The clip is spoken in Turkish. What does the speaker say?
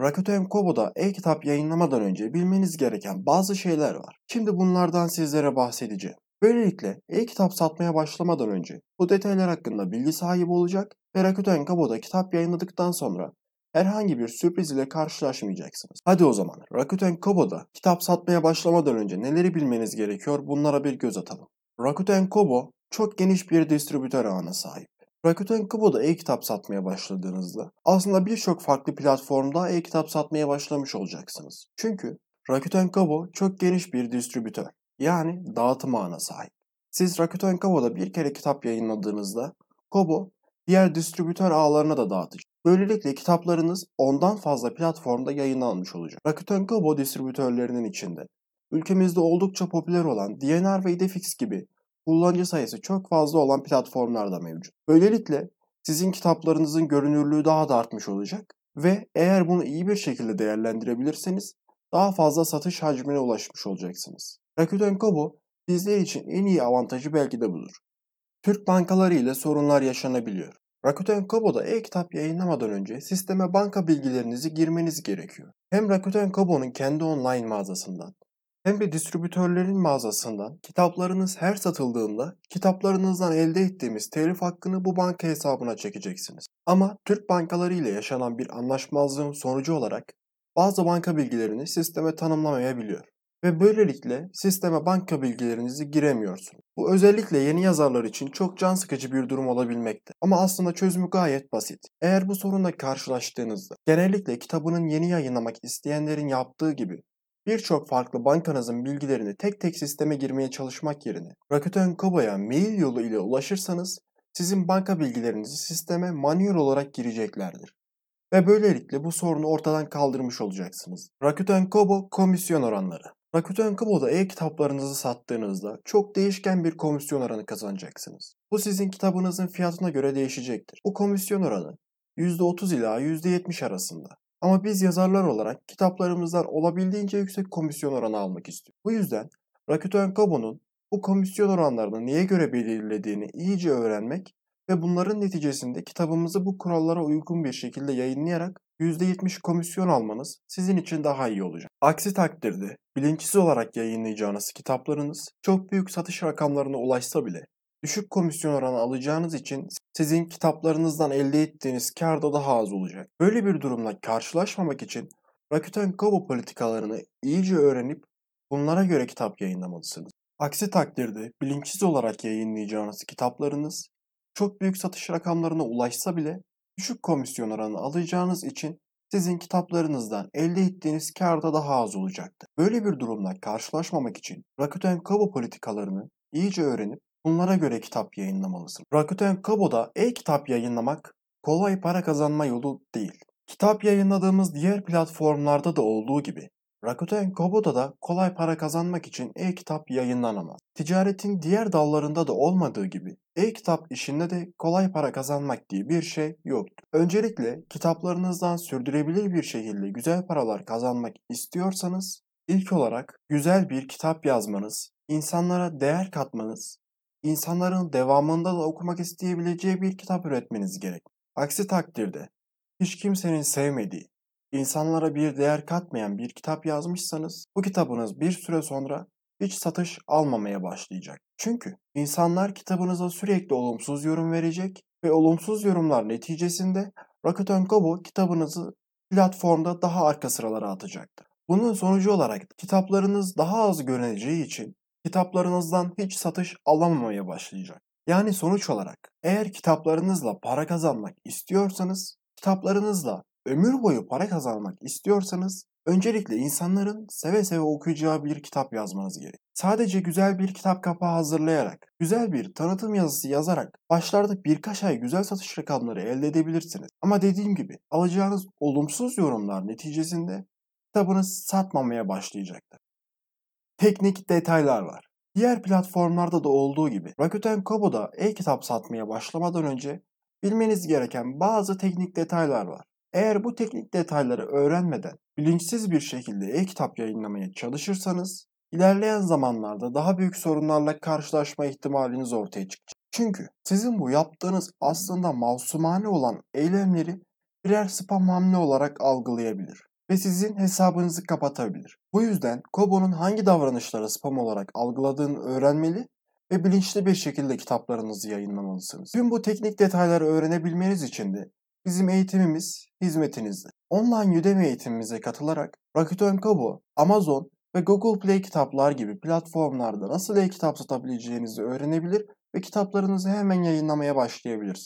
Rakuten Kobo'da e-kitap yayınlamadan önce bilmeniz gereken bazı şeyler var. Şimdi bunlardan sizlere bahsedeceğim. Böylelikle e-kitap satmaya başlamadan önce bu detaylar hakkında bilgi sahibi olacak ve Rakuten Kobo'da kitap yayınladıktan sonra herhangi bir sürpriz ile karşılaşmayacaksınız. Hadi o zaman Rakuten Kobo'da kitap satmaya başlamadan önce neleri bilmeniz gerekiyor bunlara bir göz atalım. Rakuten Kobo çok geniş bir distribütör ağına sahip. Rakuten Kobo'da e-kitap satmaya başladığınızda aslında birçok farklı platformda e-kitap satmaya başlamış olacaksınız. Çünkü Rakuten Kobo çok geniş bir distribütör yani dağıtım ağına sahip. Siz Rakuten Kobo'da bir kere kitap yayınladığınızda Kobo diğer distribütör ağlarına da dağıtacak. Böylelikle kitaplarınız ondan fazla platformda yayınlanmış olacak. Rakuten Kobo distribütörlerinin içinde ülkemizde oldukça popüler olan DNR ve Idefix gibi kullanıcı sayısı çok fazla olan platformlar da mevcut. Böylelikle sizin kitaplarınızın görünürlüğü daha da artmış olacak ve eğer bunu iyi bir şekilde değerlendirebilirseniz daha fazla satış hacmine ulaşmış olacaksınız. Rakuten Kobo bizler için en iyi avantajı belki de budur. Türk bankaları ile sorunlar yaşanabiliyor. Rakuten Kobo'da e-kitap yayınlamadan önce sisteme banka bilgilerinizi girmeniz gerekiyor. Hem Rakuten Kobo'nun kendi online mağazasından hem de distribütörlerin mağazasından kitaplarınız her satıldığında kitaplarınızdan elde ettiğimiz telif hakkını bu banka hesabına çekeceksiniz. Ama Türk bankaları ile yaşanan bir anlaşmazlığın sonucu olarak bazı banka bilgilerini sisteme tanımlamayabiliyor ve böylelikle sisteme banka bilgilerinizi giremiyorsunuz. Bu özellikle yeni yazarlar için çok can sıkıcı bir durum olabilmekte. Ama aslında çözümü gayet basit. Eğer bu sorunla karşılaştığınızda genellikle kitabının yeni yayınlamak isteyenlerin yaptığı gibi birçok farklı bankanızın bilgilerini tek tek sisteme girmeye çalışmak yerine Rakuten Kobo'ya mail yolu ile ulaşırsanız sizin banka bilgilerinizi sisteme manuel olarak gireceklerdir. Ve böylelikle bu sorunu ortadan kaldırmış olacaksınız. Rakuten Kobo komisyon oranları. Rakuten Kobo'da e-kitaplarınızı sattığınızda çok değişken bir komisyon oranı kazanacaksınız. Bu sizin kitabınızın fiyatına göre değişecektir. Bu komisyon oranı %30 ila %70 arasında. Ama biz yazarlar olarak kitaplarımızdan olabildiğince yüksek komisyon oranı almak istiyoruz. Bu yüzden Rakuten Kobo'nun bu komisyon oranlarını niye göre belirlediğini iyice öğrenmek ve bunların neticesinde kitabımızı bu kurallara uygun bir şekilde yayınlayarak %70 komisyon almanız sizin için daha iyi olacak. Aksi takdirde bilinçsiz olarak yayınlayacağınız kitaplarınız çok büyük satış rakamlarına ulaşsa bile düşük komisyon oranı alacağınız için sizin kitaplarınızdan elde ettiğiniz kar da daha az olacak. Böyle bir durumla karşılaşmamak için Rakuten Kobo politikalarını iyice öğrenip bunlara göre kitap yayınlamalısınız. Aksi takdirde bilinçsiz olarak yayınlayacağınız kitaplarınız çok büyük satış rakamlarına ulaşsa bile düşük komisyon oranı alacağınız için sizin kitaplarınızdan elde ettiğiniz kar da daha az olacaktır. Böyle bir durumla karşılaşmamak için Rakuten Kobo politikalarını iyice öğrenip bunlara göre kitap yayınlamalısın. Rakuten Kobo'da e-kitap yayınlamak kolay para kazanma yolu değil. Kitap yayınladığımız diğer platformlarda da olduğu gibi Rakuten Kobo'da da kolay para kazanmak için e-kitap yayınlanamaz. Ticaretin diğer dallarında da olmadığı gibi e-kitap işinde de kolay para kazanmak diye bir şey yoktur. Öncelikle kitaplarınızdan sürdürebilir bir şekilde güzel paralar kazanmak istiyorsanız ilk olarak güzel bir kitap yazmanız, insanlara değer katmanız, insanların devamında da okumak isteyebileceği bir kitap üretmeniz gerek. Aksi takdirde hiç kimsenin sevmediği, insanlara bir değer katmayan bir kitap yazmışsanız bu kitabınız bir süre sonra hiç satış almamaya başlayacak. Çünkü insanlar kitabınıza sürekli olumsuz yorum verecek ve olumsuz yorumlar neticesinde Rakuten Kobo kitabınızı platformda daha arka sıralara atacaktır. Bunun sonucu olarak kitaplarınız daha az görüneceği için kitaplarınızdan hiç satış alamamaya başlayacak. Yani sonuç olarak eğer kitaplarınızla para kazanmak istiyorsanız, kitaplarınızla ömür boyu para kazanmak istiyorsanız öncelikle insanların seve seve okuyacağı bir kitap yazmanız gerek. Sadece güzel bir kitap kapağı hazırlayarak, güzel bir tanıtım yazısı yazarak başlarda birkaç ay güzel satış rakamları elde edebilirsiniz. Ama dediğim gibi alacağınız olumsuz yorumlar neticesinde kitabınız satmamaya başlayacaktır. Teknik detaylar var. Diğer platformlarda da olduğu gibi Rakuten Kobo'da e-kitap satmaya başlamadan önce bilmeniz gereken bazı teknik detaylar var. Eğer bu teknik detayları öğrenmeden bilinçsiz bir şekilde e-kitap yayınlamaya çalışırsanız ilerleyen zamanlarda daha büyük sorunlarla karşılaşma ihtimaliniz ortaya çıkacak. Çünkü sizin bu yaptığınız aslında masumane olan eylemleri birer spam hamle olarak algılayabilir. Ve sizin hesabınızı kapatabilir. Bu yüzden Kobo'nun hangi davranışları spam olarak algıladığını öğrenmeli ve bilinçli bir şekilde kitaplarınızı yayınlamalısınız. Tüm bu teknik detayları öğrenebilmeniz için de bizim eğitimimiz hizmetinizde. Online Udemy eğitimimize katılarak Rakuten Kobo, Amazon ve Google Play kitaplar gibi platformlarda nasıl e-kitap satabileceğinizi öğrenebilir ve kitaplarınızı hemen yayınlamaya başlayabilirsiniz.